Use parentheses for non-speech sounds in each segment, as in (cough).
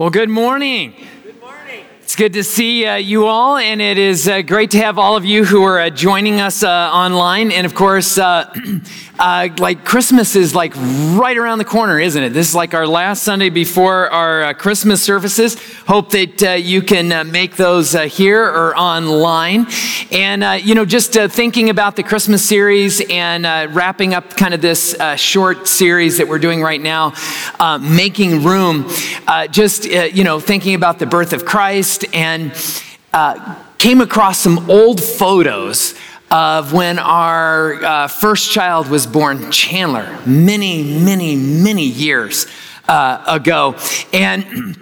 Well, good morning. Good morning. It's good to see uh, you all, and it is uh, great to have all of you who are uh, joining us uh, online. And of course, (clears throat) uh, uh, like Christmas is like right around the corner, isn't it? This is like our last Sunday before our uh, Christmas services. Hope that uh, you can uh, make those here or online. And you know, just thinking about the Christmas series and wrapping up kind of this short series that we're doing right now, making room. just you know, thinking about the birth of Christ and uh, came across some old photos of when our uh, first child was born, Chandler, many, many, many years uh, ago. And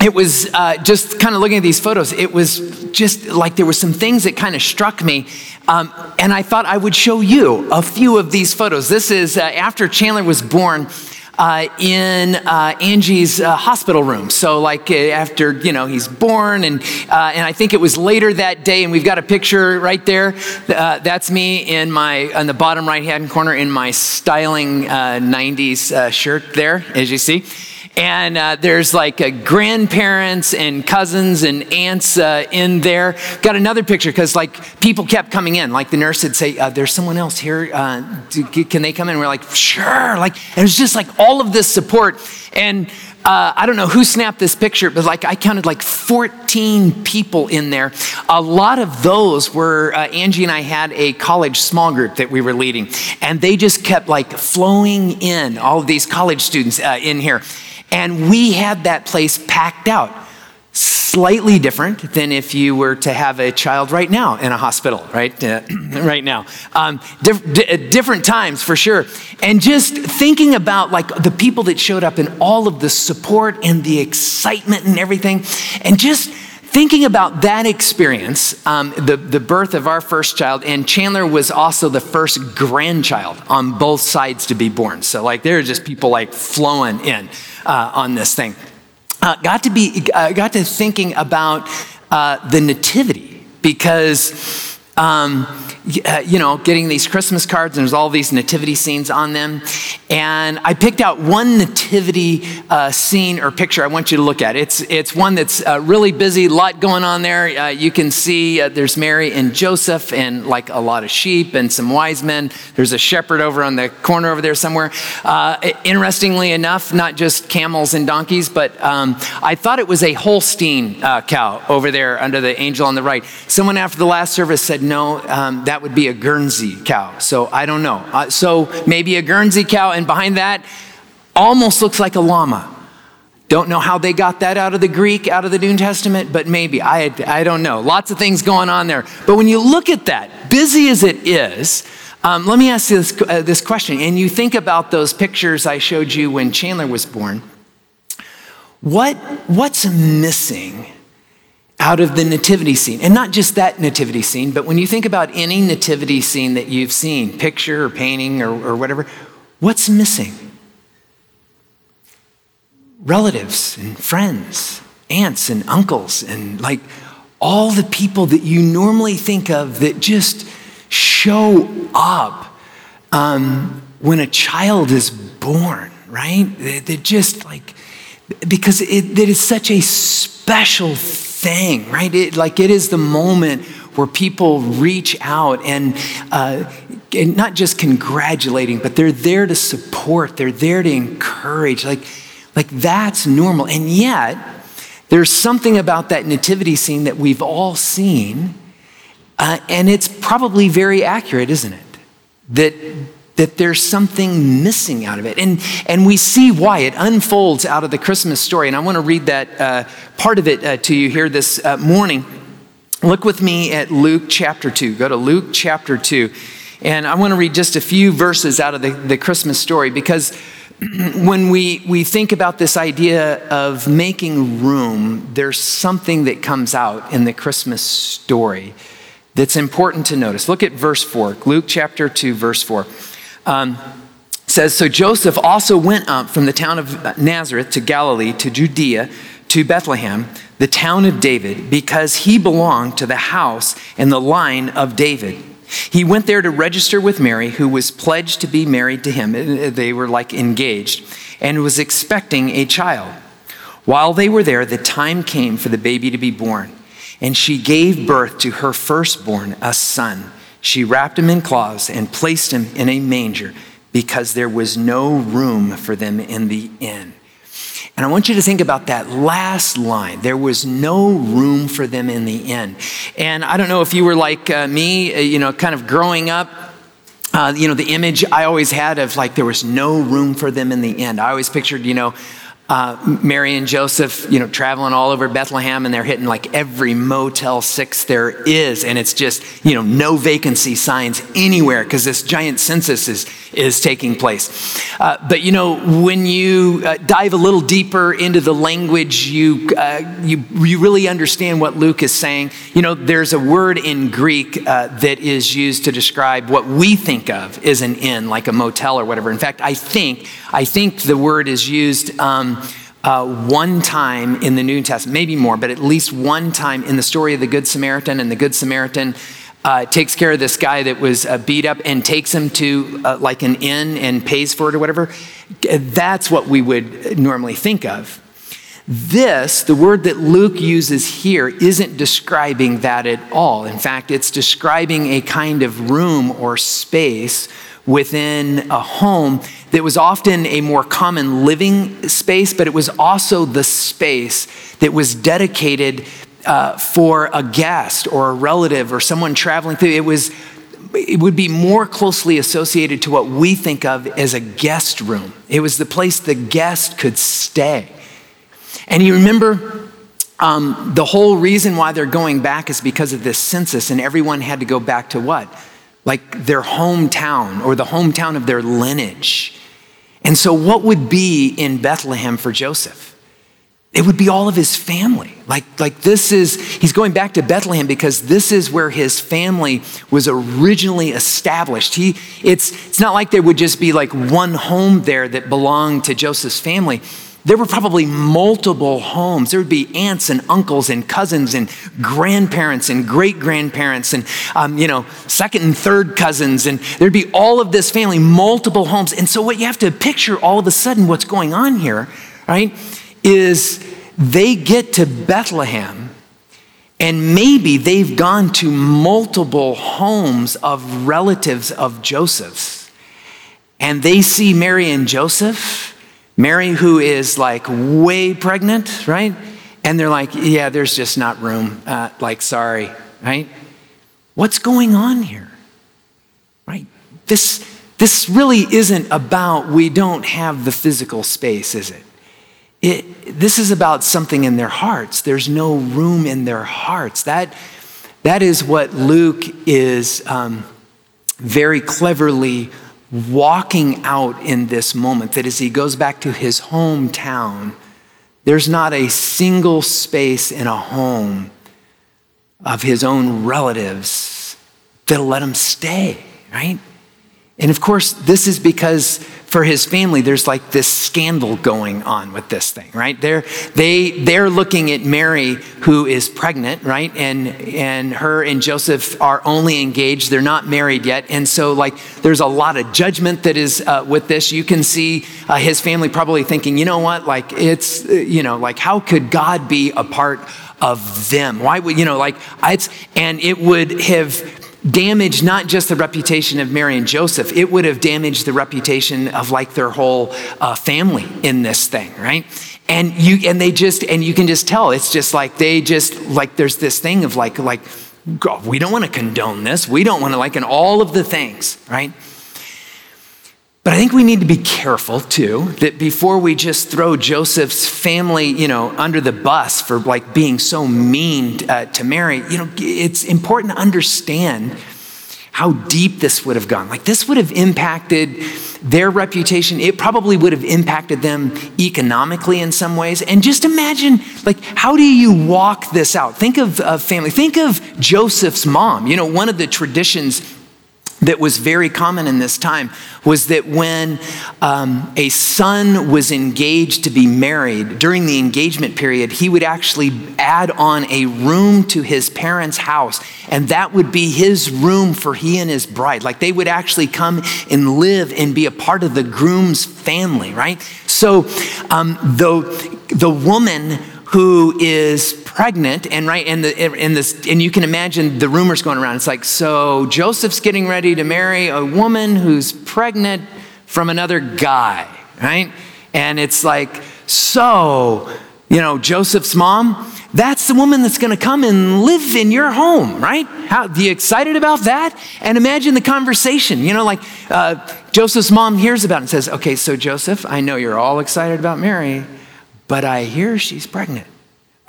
it was uh, just kind of looking at these photos, it was just like there were some things that kind of struck me. Um, and I thought I would show you a few of these photos. This is uh, after Chandler was born uh, in uh, Angie's uh, hospital room. So, like uh, after you know he's born, and uh, and I think it was later that day, and we've got a picture right there. Uh, that's me in my on the bottom right hand corner in my styling '90s shirt there, as you see and uh, there's like grandparents and cousins and aunts uh, in there. Got another picture because like people kept coming in. Like the nurse would say, uh, "There's someone else here. Uh, do, can they come in?" we're like, "Sure." Like it was just like all of this support and. Uh, I don't know who snapped this picture, but like I counted like 14 people in there. A lot of those were Angie and I had a college small group that we were leading, and they just kept like flowing in. All of these college students in here, and we had that place packed out. Slightly different than if you were to have a child right now in a hospital, right? Uh, (clears throat) right now. Um, diff- d- different times for sure. And just thinking about like the people that showed up and all of the support and the excitement and everything, and just thinking about that experience, um, the, the birth of our first child, and Chandler was also the first grandchild on both sides to be born. So, like, there are just people like flowing in uh, on this thing. Uh, got to be, uh, got to thinking about uh, the nativity because. Um, you know, getting these Christmas cards, and there's all these nativity scenes on them. And I picked out one nativity uh, scene or picture I want you to look at. It's, it's one that's uh, really busy, a lot going on there. Uh, you can see uh, there's Mary and Joseph, and like a lot of sheep and some wise men. There's a shepherd over on the corner over there somewhere. Uh, interestingly enough, not just camels and donkeys, but um, I thought it was a Holstein cow over there under the angel on the right. Someone after the last service said, no, um, that that would be a Guernsey cow. So I don't know. Uh, so maybe a Guernsey cow, and behind that almost looks like a llama. Don't know how they got that out of the Greek, out of the New Testament, but maybe. I, I don't know. Lots of things going on there. But when you look at that, busy as it is, um, let me ask you this, uh, this question. And you think about those pictures I showed you when Chandler was born. What, what's missing out of the nativity scene. And not just that nativity scene, but when you think about any nativity scene that you've seen, picture or painting or, or whatever, what's missing? Relatives and friends, aunts and uncles, and like all the people that you normally think of that just show up um, when a child is born, right? They, are just like, because it, it is such a special thing, right? It, like it is the moment where people reach out and, uh, and not just congratulating, but they're there to support, they're there to encourage. Like, like that's normal. And yet, there's something about that nativity scene that we've all seen, uh, and it's probably very accurate, isn't it? That that there's something missing out of it. And, and we see why it unfolds out of the Christmas story. And I want to read that uh, part of it uh, to you here this uh, morning. Look with me at Luke chapter 2. Go to Luke chapter 2. And I want to read just a few verses out of the, the Christmas story because (clears throat) when we, we think about this idea of making room, there's something that comes out in the Christmas story that's important to notice. Look at verse 4, Luke chapter 2, verse 4 um, says So Joseph also went up from the town of Nazareth to Galilee, to Judea, to Bethlehem, the town of David, because he belonged to the house and the line of David. He went there to register with Mary, who was pledged to be married to him. They were like engaged, and was expecting a child. While they were there, the time came for the baby to be born, and she gave birth to her firstborn, a son. She wrapped him in cloths and placed him in a manger because there was no room for them in the inn. And I want you to think about that last line. There was no room for them in the inn. And I don't know if you were like uh, me, uh, you know, kind of growing up. Uh, you know, the image I always had of like there was no room for them in the inn. I always pictured, you know, uh, Mary and Joseph, you know, traveling all over Bethlehem, and they're hitting like every Motel 6 there is, and it's just, you know, no vacancy signs anywhere because this giant census is, is taking place. Uh, but, you know, when you uh, dive a little deeper into the language, you, uh, you, you really understand what Luke is saying. You know, there's a word in Greek uh, that is used to describe what we think of as an inn, like a motel or whatever. In fact, I think, I think the word is used. Um, uh, one time in the New Testament, maybe more, but at least one time in the story of the Good Samaritan, and the Good Samaritan uh, takes care of this guy that was uh, beat up and takes him to uh, like an inn and pays for it or whatever. That's what we would normally think of. This, the word that Luke uses here, isn't describing that at all. In fact, it's describing a kind of room or space within a home that was often a more common living space, but it was also the space that was dedicated uh, for a guest or a relative or someone traveling through. It was it would be more closely associated to what we think of as a guest room. It was the place the guest could stay. And you remember um, the whole reason why they're going back is because of this census, and everyone had to go back to what? Like their hometown or the hometown of their lineage. And so, what would be in Bethlehem for Joseph? It would be all of his family. Like, like this is, he's going back to Bethlehem because this is where his family was originally established. He, it's, it's not like there would just be like one home there that belonged to Joseph's family. There were probably multiple homes. There would be aunts and uncles and cousins and grandparents and great grandparents and, um, you know, second and third cousins. And there'd be all of this family, multiple homes. And so, what you have to picture all of a sudden, what's going on here, right, is they get to Bethlehem and maybe they've gone to multiple homes of relatives of Joseph's. And they see Mary and Joseph Mary, who is like way pregnant, right? And they're like, yeah, there's just not room. Uh, like, sorry, right? What's going on here? Right? This, this really isn't about we don't have the physical space, is it? it? This is about something in their hearts. There's no room in their hearts. That, that is what Luke is um, very cleverly walking out in this moment that as he goes back to his hometown, there's not a single space in a home of his own relatives that'll let him stay, right? And of course, this is because for his family, there's like this scandal going on with this thing, right? They're, they, they're looking at Mary, who is pregnant, right? And, and her and Joseph are only engaged. They're not married yet. And so, like, there's a lot of judgment that is uh, with this. You can see uh, his family probably thinking, you know what? Like, it's, you know, like, how could God be a part of them? Why would, you know, like, it's, and it would have damaged not just the reputation of Mary and Joseph, it would have damaged the reputation of like their whole uh, family in this thing, right? And you and they just and you can just tell it's just like they just like there's this thing of like like we don't want to condone this, we don't want to like and all of the things, right? But I think we need to be careful too that before we just throw Joseph's family, you know, under the bus for like being so mean uh, to Mary, you know, it's important to understand how deep this would have gone. Like this would have impacted their reputation. It probably would have impacted them economically in some ways. And just imagine, like, how do you walk this out? Think of a family. Think of Joseph's mom. You know, one of the traditions that was very common in this time was that when um, a son was engaged to be married, during the engagement period, he would actually add on a room to his parents' house, and that would be his room for he and his bride. Like they would actually come and live and be a part of the groom's family, right? So, um, though the woman who is pregnant and right and the and this and you can imagine the rumors going around. It's like so joseph's getting ready to marry a woman who's pregnant from another guy right? And it's like so you know joseph's mom that's the woman that's going to come and live in your home right? How you excited about that? And imagine the conversation you know like uh, joseph's mom hears about it and says okay so joseph i know you're all excited about mary but I hear she's pregnant.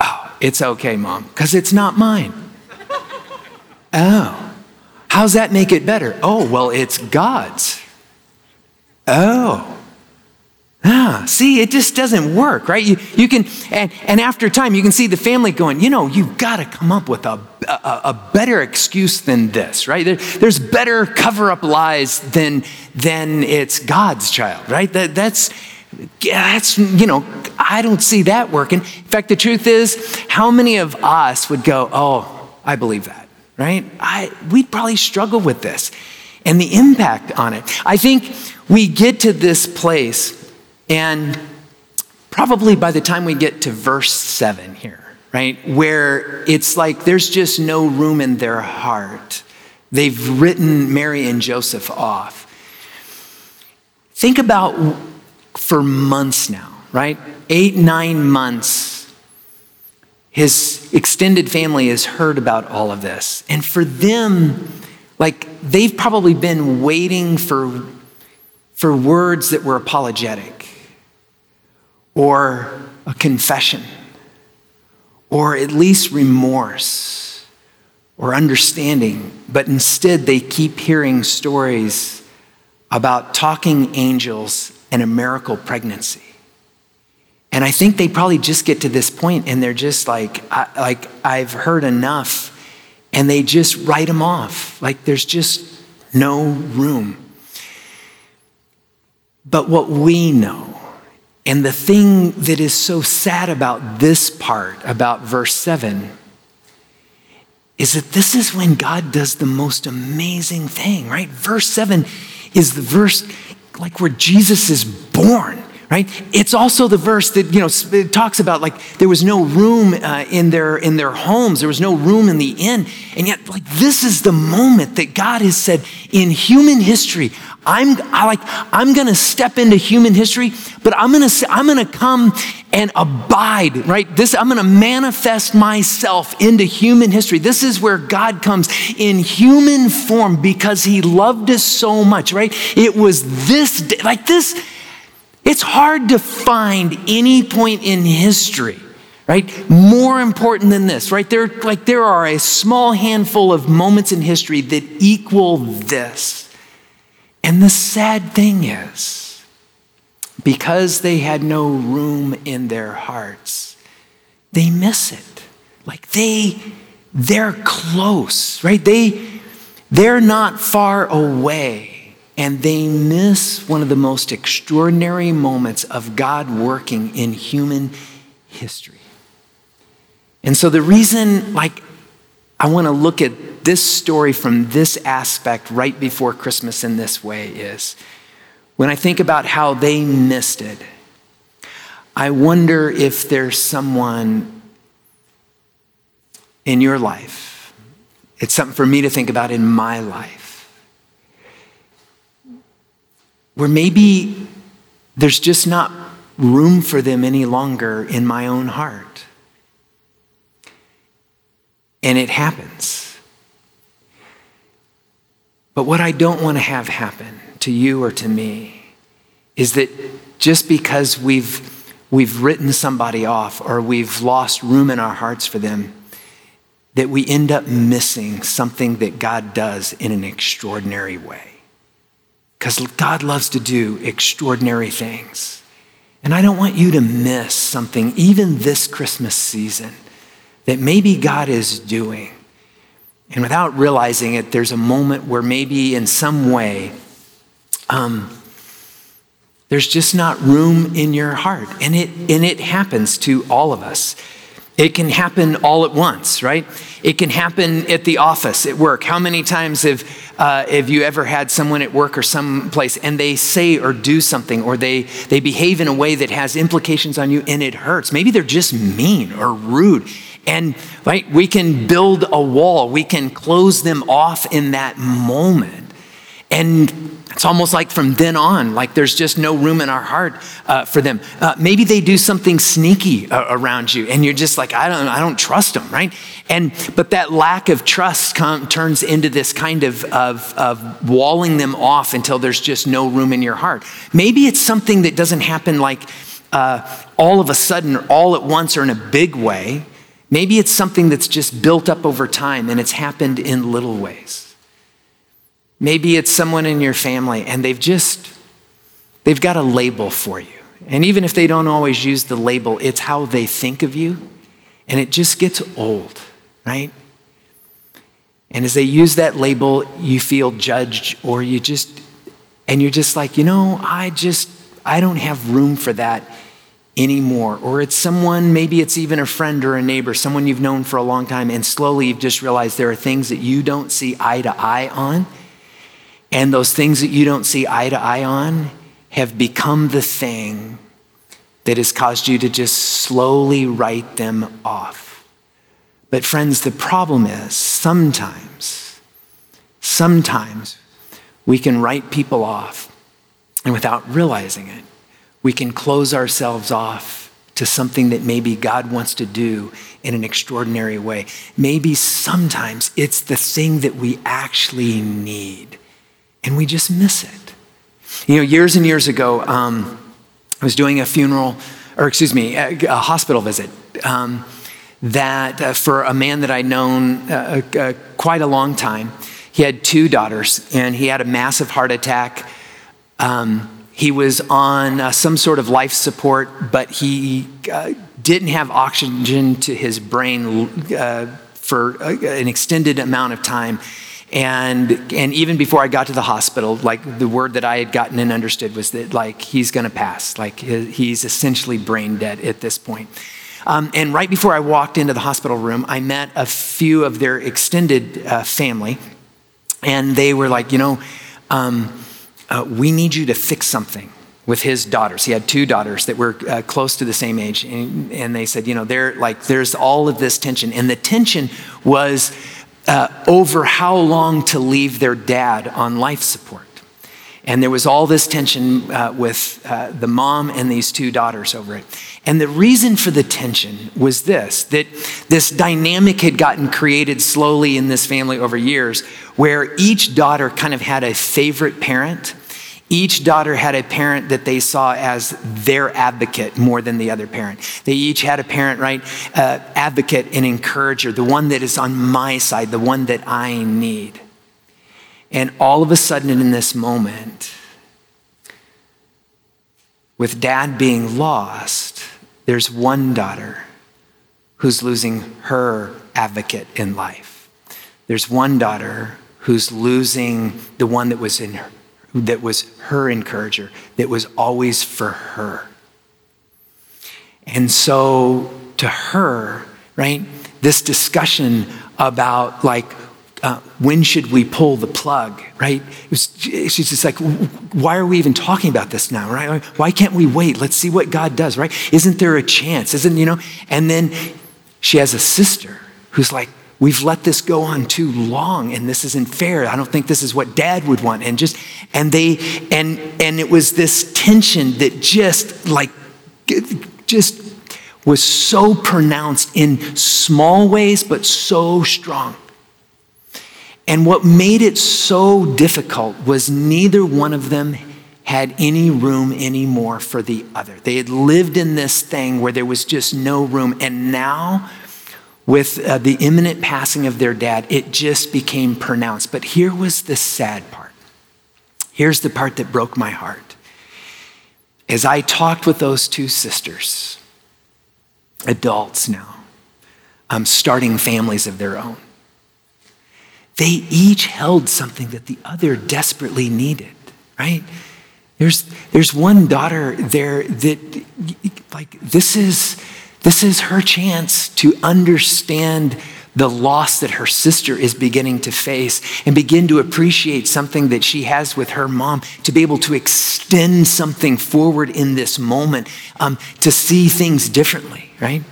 Oh, it's okay, mom, because it's not mine. Oh, how's that make it better? Oh, well, it's God's. Oh. Ah, see, it just doesn't work, right? You, you can, and, and after time, you can see the family going, you know, you've got to come up with a, a, a better excuse than this, right? There, there's better cover up lies than, than it's God's child, right? That, that's, that's, you know, I don't see that working. In fact, the truth is, how many of us would go, oh, I believe that, right? I, we'd probably struggle with this and the impact on it. I think we get to this place, and probably by the time we get to verse seven here, right, where it's like there's just no room in their heart. They've written Mary and Joseph off. Think about for months now, right? Eight, nine months. His extended family has heard about all of this. And for them, like they've probably been waiting for, for words that were apologetic or a confession or at least remorse or understanding. But instead, they keep hearing stories about talking angels and a miracle pregnancy. And I think they probably just get to this point and they're just like, I, like I've heard enough, and they just write them off. Like there's just no room. But what we know, and the thing that is so sad about this part, about verse 7, is that this is when God does the most amazing thing, right? Verse 7 is the verse like where Jesus is born right? It's also the verse that you know talks about like there was no room uh, in their in their homes. There was no room in the inn. And yet like this is the moment that god has said in human history i'm I like i'm gonna step into human history but i'm gonna i'm gonna come and abide right? This i'm gonna manifest myself into human history. This is where god comes in human form because he loved us so much right? It was this like this it's hard to find any point in history, right? More important than this, right? There, like there are a small handful of moments in history that equal this. And the sad thing is, because they had no room in their hearts, they miss it. Like they, they're close, right? They, they're not far away and they miss one of the most extraordinary moments of God working in human history. And so, the reason, like, I want to look at this story from this aspect right before Christmas in this way is when I think about how they missed it, I wonder if there's someone in your life. It's something for me to think about in my life where maybe there's just not room for them any longer in my own heart. And it happens. But what I don't want to have happen to you or to me is that just because we've, we've written somebody off or we've lost room in our hearts for them, that we end up missing something that God does in an extraordinary way because God loves to do extraordinary things. And I don't want you to miss something, even this Christmas season, that maybe God is doing. And without realizing it, there's a moment where maybe in some way, um, there's just not room in your heart. And it, and it happens to all of us. It can happen all at once, right? It can happen at the office, at work. How many times have, uh, have you ever had someone at work or someplace and they say or do something or they, they behave in a way that has implications on you and it hurts? Maybe they're just mean or rude. And right, we can build a wall, we can close them off in that moment. And it's almost like from then on, like there's just no room in our heart uh, for them. Uh, maybe they do something sneaky uh, around you, and you're just like, I don't, I don't trust them, right? And but that lack of trust com- turns into this kind of, of of walling them off until there's just no room in your heart. Maybe it's something that doesn't happen like uh, all of a sudden, all at once, or in a big way. Maybe it's something that's just built up over time, and it's happened in little ways. Maybe it's someone in your family and they've just, they've got a label for you. And even if they don't always use the label, it's how they think of you. And it just gets old, right? And as they use that label, you feel judged or you just, and you're just like, you know, I just, I don't have room for that anymore. Or it's someone, maybe it's even a friend or a neighbor, someone you've known for a long time, and slowly you've just realized there are things that you don't see eye to eye on. And those things that you don't see eye to eye on have become the thing that has caused you to just slowly write them off. But, friends, the problem is sometimes, sometimes we can write people off, and without realizing it, we can close ourselves off to something that maybe God wants to do in an extraordinary way. Maybe sometimes it's the thing that we actually need and we just miss it. You know, years and years ago, um, I was doing a funeral, or excuse me, a, a hospital visit. Um, that uh, for a man that I'd known uh, uh, uh, quite a long time, he had two daughters and he had a massive heart attack. Um, he was on uh, some sort of life support, but he uh, didn't have oxygen to his brain for an extended amount of time. And, and even before I got to the hospital, like the word that I had gotten and understood was that like he's going to pass. Like he's essentially brain dead at this point. Um, and right before I walked into the hospital room, I met a few of their extended uh, family. And they were like, you know, um, uh, we need you to fix something with his daughters. He had two daughters that were uh, close to the same age. And, and they said, you know, they're like, there's all of this tension. And the tension was uh, over how long to leave their dad on life support. And there was all this tension uh, with uh, the mom and these two daughters over it. And the reason for the tension was this that this dynamic had gotten created slowly in this family over years, where each daughter kind of had a favorite parent each daughter had a parent that they saw as their advocate more than the other parent. They each had a parent, right? Uh, advocate and encourager, the one that is on my side, the one that I need. And all of a sudden, in this moment, with dad being lost, there's one daughter who's losing her advocate in life. There's one daughter who's losing the one that was in her, that was her encourager, that was always for her. And so to her, right, this discussion about like, uh, when should we pull the plug, right? Was, she's just like, why are we even talking about this now, right? Why can't we wait? Let's see what God does, right? Isn't there a chance? Isn't, you know? And then she has a sister who's like, we've let this go on too long and this isn't fair i don't think this is what dad would want and just and they and and it was this tension that just like just was so pronounced in small ways but so strong and what made it so difficult was neither one of them had any room anymore for the other. They had lived in this thing where there was just no room. And now with uh, the imminent passing of their dad, it just became pronounced. But here was the sad part. Here's the part that broke my heart. As I talked with those two sisters, adults now, um, starting families of their own, they each held something that the other desperately needed, right? There's, there's one daughter there that, like, this is This is her chance to understand the loss that her sister is beginning to face and begin to appreciate something that she has with her mom, to be able to extend something forward in this moment, um, to see things differently, right?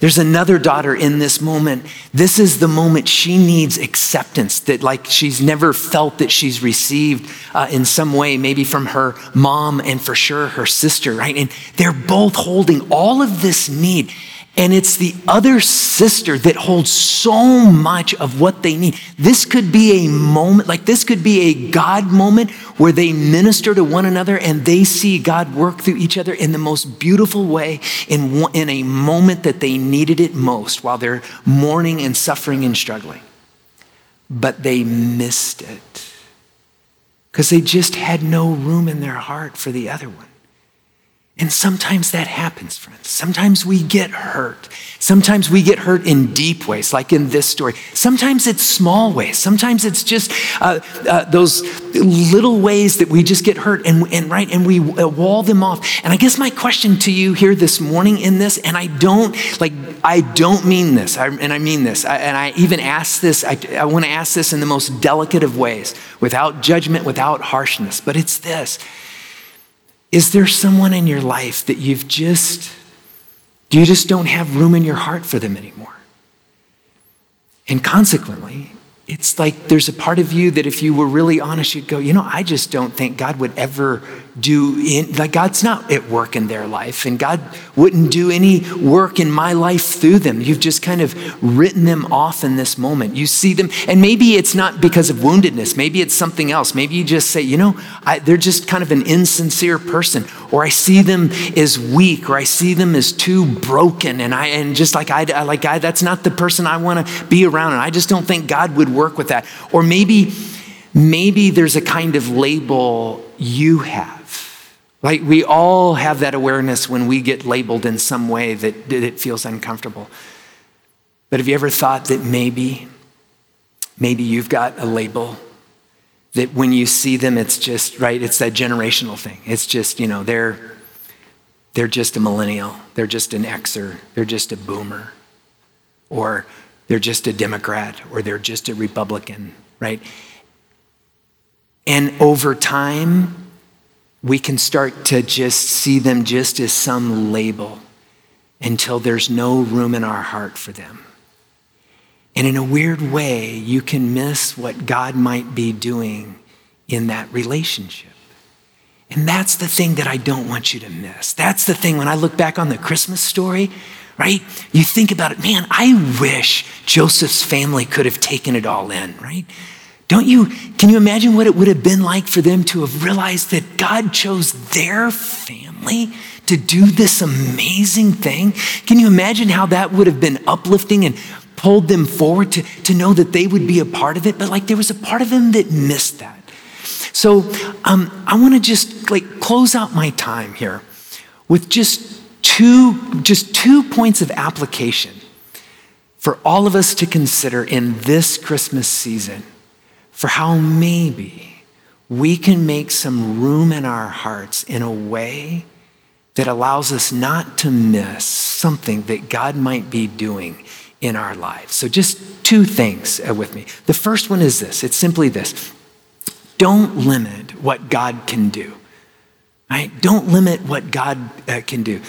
There's another daughter in this moment. This is the moment she needs acceptance that, like, she's never felt that she's received uh, in some way, maybe from her mom and for sure her sister, right? And they're both holding all of this need. And it's the other sister that holds so much of what they need. This could be a moment, like this could be a God moment where they minister to one another and they see God work through each other in the most beautiful way in, in a moment that they needed it most while they're mourning and suffering and struggling. But they missed it because they just had no room in their heart for the other one. And sometimes that happens, friends. Sometimes we get hurt. Sometimes we get hurt in deep ways, like in this story. Sometimes it's small ways. Sometimes it's just uh, uh, those little ways that we just get hurt and, and right, and we uh, wall them off. And I guess my question to you here this morning in this, and I don't like, I don't mean this, I, and I mean this, I, and I even ask this. I, I want to ask this in the most delicate of ways, without judgment, without harshness. But it's this is there someone in your life that you've just, you just don't have room in your heart for them anymore? And consequently, it's like there's a part of you that if you were really honest, you'd go, you know, I just don't think God would ever do in, like God's not at work in their life, and God wouldn't do any work in my life through them. You've just kind of written them off in this moment. You see them, and maybe it's not because of woundedness, maybe it's something else. Maybe you just say, you know, I, they're just kind of an insincere person, or I see them as weak, or I see them as too broken, and I and just like I like I that's not the person I want to be around, and I just don't think God would work with that. Or maybe, maybe there's a kind of label you have. Like we all have that awareness when we get labeled in some way that, that it feels uncomfortable. But have you ever thought that maybe, maybe you've got a label that when you see them, it's just, right, it's that generational thing. It's just, you know, they're, they're just a millennial, they're just an Xer, they're just a boomer. Or they're just a Democrat or they're just a Republican, right? And over time, we can start to just see them just as some label until there's no room in our heart for them. And in a weird way, you can miss what God might be doing in that relationship. And that's the thing that I don't want you to miss. That's the thing when I look back on the Christmas story, right? You think about it, man, I wish Joseph's family could have taken it all in, right? Don't you, can you imagine what it would have been like for them to have realized that God chose their family to do this amazing thing? Can you imagine how that would have been uplifting and pulled them forward to, to know that they would be a part of it? But like there was a part of them that missed that. So um, I want to just like close out my time here with just two, just two points of application for all of us to consider in this Christmas season for how maybe we can make some room in our hearts in a way that allows us not to miss something that God might be doing in our lives. So, just two things uh, with me. The first one is this it's simply this don't limit what God can do. Right? Don't limit what God uh, can do.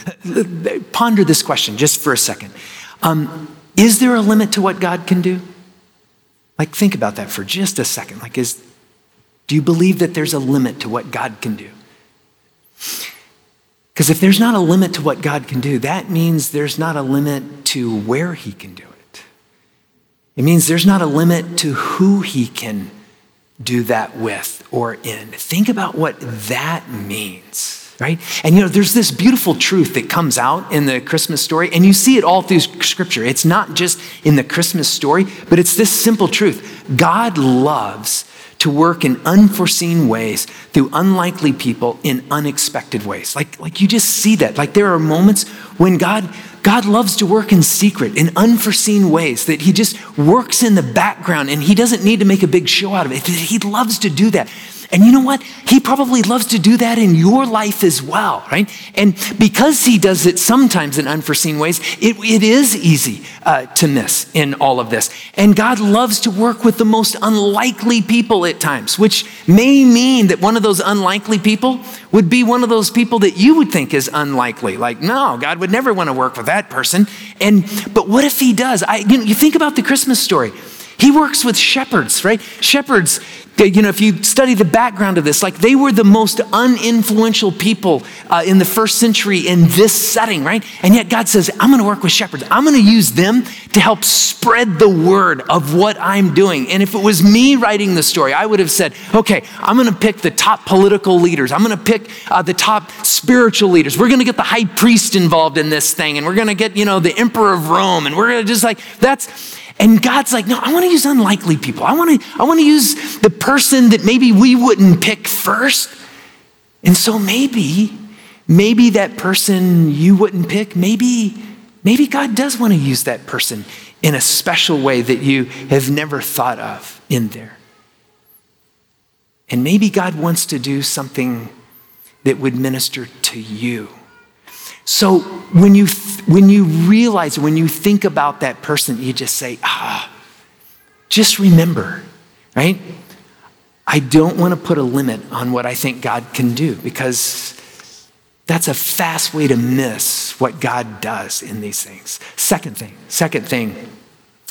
Ponder this question just for a second. Um, is there a limit to what God can do? Like, think about that for just a second. Like, is, do you believe that there's a limit to what God can do? Because if there's not a limit to what God can do, that means there's not a limit to where He can do it. It means there's not a limit to who He can do that with or in. Think about what that means right? And you know, there's this beautiful truth that comes out in the Christmas story, and you see it all through Scripture. It's not just in the Christmas story, but it's this simple truth God loves to work in unforeseen ways through unlikely people in unexpected ways. Like, like you just see that. Like there are moments when God God loves to work in secret, in unforeseen ways, that He just works in the background and He doesn't need to make a big show out of it. He loves to do that. And you know what? He probably loves to do that in your life as well, right? And because he does it sometimes in unforeseen ways, it, it is easy uh, to miss in all of this. And God loves to work with the most unlikely people at times, which may mean that one of those unlikely people would be one of those people that you would think is unlikely. Like, no, God would never want to work with that person. And but what if he does? I, you know, you think about the Christmas story. He works with shepherds, right? Shepherds, you know, if you study the background of this, like they were the most uninfluential people uh, in the first century in this setting, right? And yet God says, I'm going to work with shepherds. I'm going to use them to help spread the word of what I'm doing. And if it was me writing the story, I would have said, okay, I'm going to pick the top political leaders. I'm going to pick uh, the top spiritual leaders. We're going to get the high priest involved in this thing. And we're going to get, you know, the emperor of Rome. And we're going to just like, that's, and God's like, no, I want to use unlikely people. I want to, I want to use the person that maybe we wouldn't pick first. And so maybe, maybe that person you wouldn't pick, maybe, maybe God does want to use that person in a special way that you have never thought of in there. And maybe God wants to do something that would minister to you. So when you, when you realize, when you think about that person, you just say, ah, just remember, right? I don't want to put a limit on what I think God can do because that's a fast way to miss what God does in these things. Second thing, second thing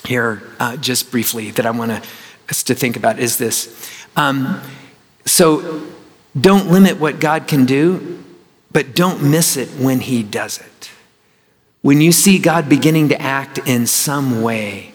here, uh, just briefly, that I want us to think about is this. Um, so don't limit what God can do but don't miss it when He does it. When you see God beginning to act in some way,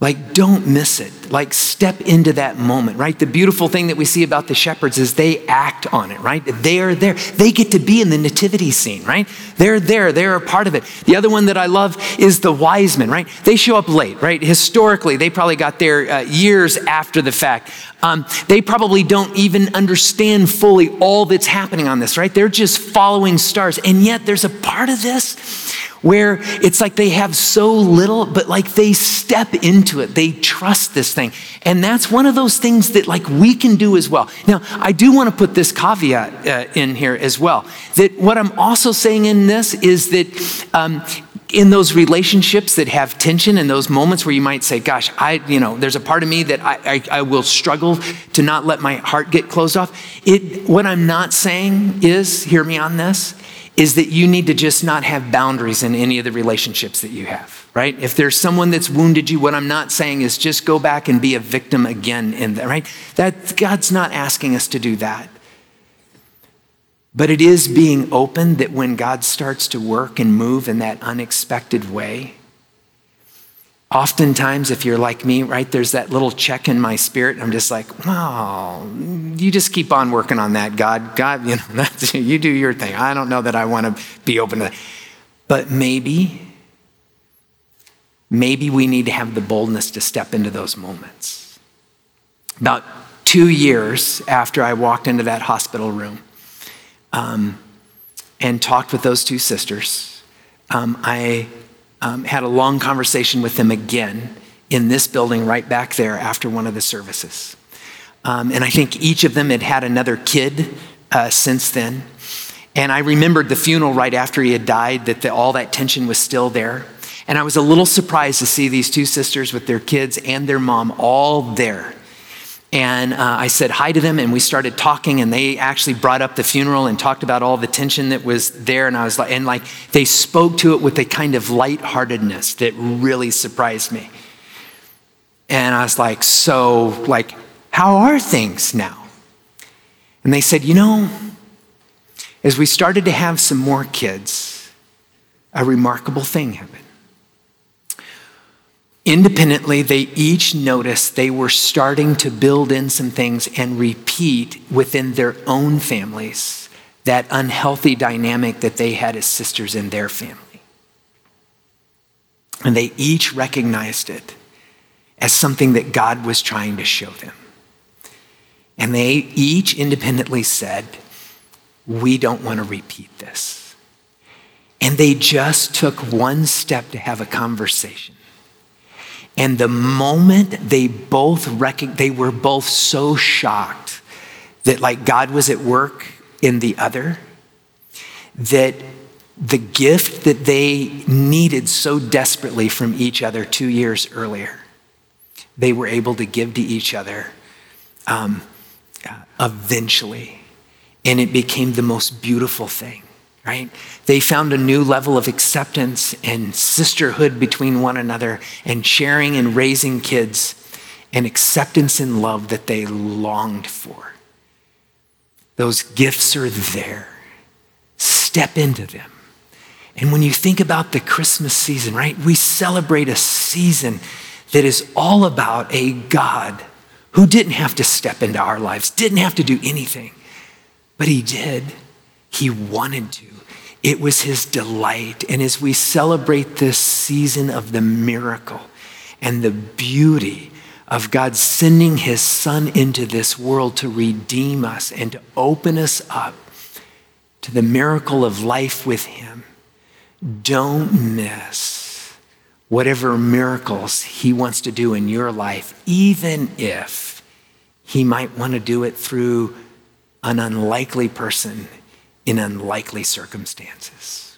like, don't miss it. Like, step into that moment, right? The beautiful thing that we see about the shepherds is they act on it, right? They are there. They get to be in the nativity scene, right? They're there. They're a part of it. The other one that I love is the wise men, right? They show up late, right? Historically, they probably got there uh, years after the fact. Um, they probably don't even understand fully all that's happening on this, right? They're just following stars. And yet, there's a part of this where it's like they have so little, but like they step into it. They trust this thing. And that's one of those things that like we can do as well. Now, I do want to put this caveat uh, in here as well that what I'm also saying in this is that um, in those relationships that have tension and those moments where you might say gosh i you know there's a part of me that I, I, I, will struggle to not let my heart get closed off it what i'm not saying is hear me on this is that you need to just not have boundaries in any of the relationships that you have, right? If there's someone that's wounded you, what I'm not saying is just go back and be a victim again in that, right? That God's not asking us to do that. But it is being open that when God starts to work and move in that unexpected way, Oftentimes, if you're like me, right, there's that little check in my spirit. I'm just like, oh, you just keep on working on that, God. God, you know, (laughs) you do your thing. I don't know that I want to be open to that. But maybe, maybe we need to have the boldness to step into those moments. About two years after I walked into that hospital room um, and talked with those two sisters, um, I um, had a long conversation with them again in this building right back there after one of the services. Um, and I think each of them had had another kid uh, since then. And I remembered the funeral right after he had died, that the, all that tension was still there. And I was a little surprised to see these two sisters with their kids and their mom all there and uh, I said hi to them, and we started talking. And they actually brought up the funeral and talked about all the tension that was there. And I was like, and like they spoke to it with a kind of lightheartedness that really surprised me. And I was like, so like, how are things now? And they said, you know, as we started to have some more kids, a remarkable thing happened. Independently, they each noticed they were starting to build in some things and repeat within their own families that unhealthy dynamic that they had as sisters in their family. And they each recognized it as something that God was trying to show them. And they each independently said, We don't want to repeat this. And they just took one step to have a conversation. And the moment they both rec- they were both so shocked that like God was at work in the other, that the gift that they needed so desperately from each other two years earlier, they were able to give to each other um, eventually. And it became the most beautiful thing, right? They found a new level of acceptance and sisterhood between one another and sharing and raising kids and acceptance and love that they longed for. Those gifts are there. Step into them. And when you think about the Christmas season, right, we celebrate a season that is all about a God who didn't have to step into our lives, didn't have to do anything, but he did. He wanted to. It was his delight. And as we celebrate this season of the miracle and the beauty of God sending his son into this world to redeem us and to open us up to the miracle of life with him, don't miss whatever miracles he wants to do in your life, even if he might want to do it through an unlikely person in unlikely circumstances.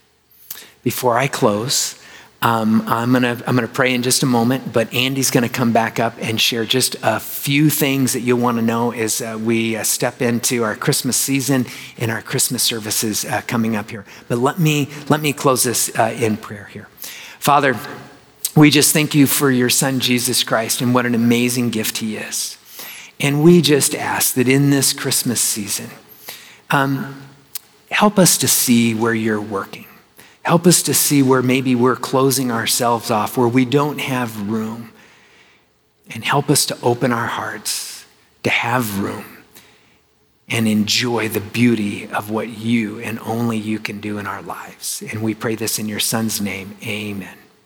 Before I close, um, I'm going to I'm gonna pray in just a moment, but Andy's going to come back up and share just a few things that you'll want to know as uh, we uh, step into our Christmas season and our Christmas services uh, coming up here. But let me, let me close this uh, in prayer here. Father, we just thank you for your son, Jesus Christ, and what an amazing gift he is. And we just ask that in this Christmas season, um, help us to see where you're working Help us to see where maybe we're closing ourselves off, where we don't have room. And help us to open our hearts to have room and enjoy the beauty of what you and only you can do in our lives. And we pray this in your son's name. Amen.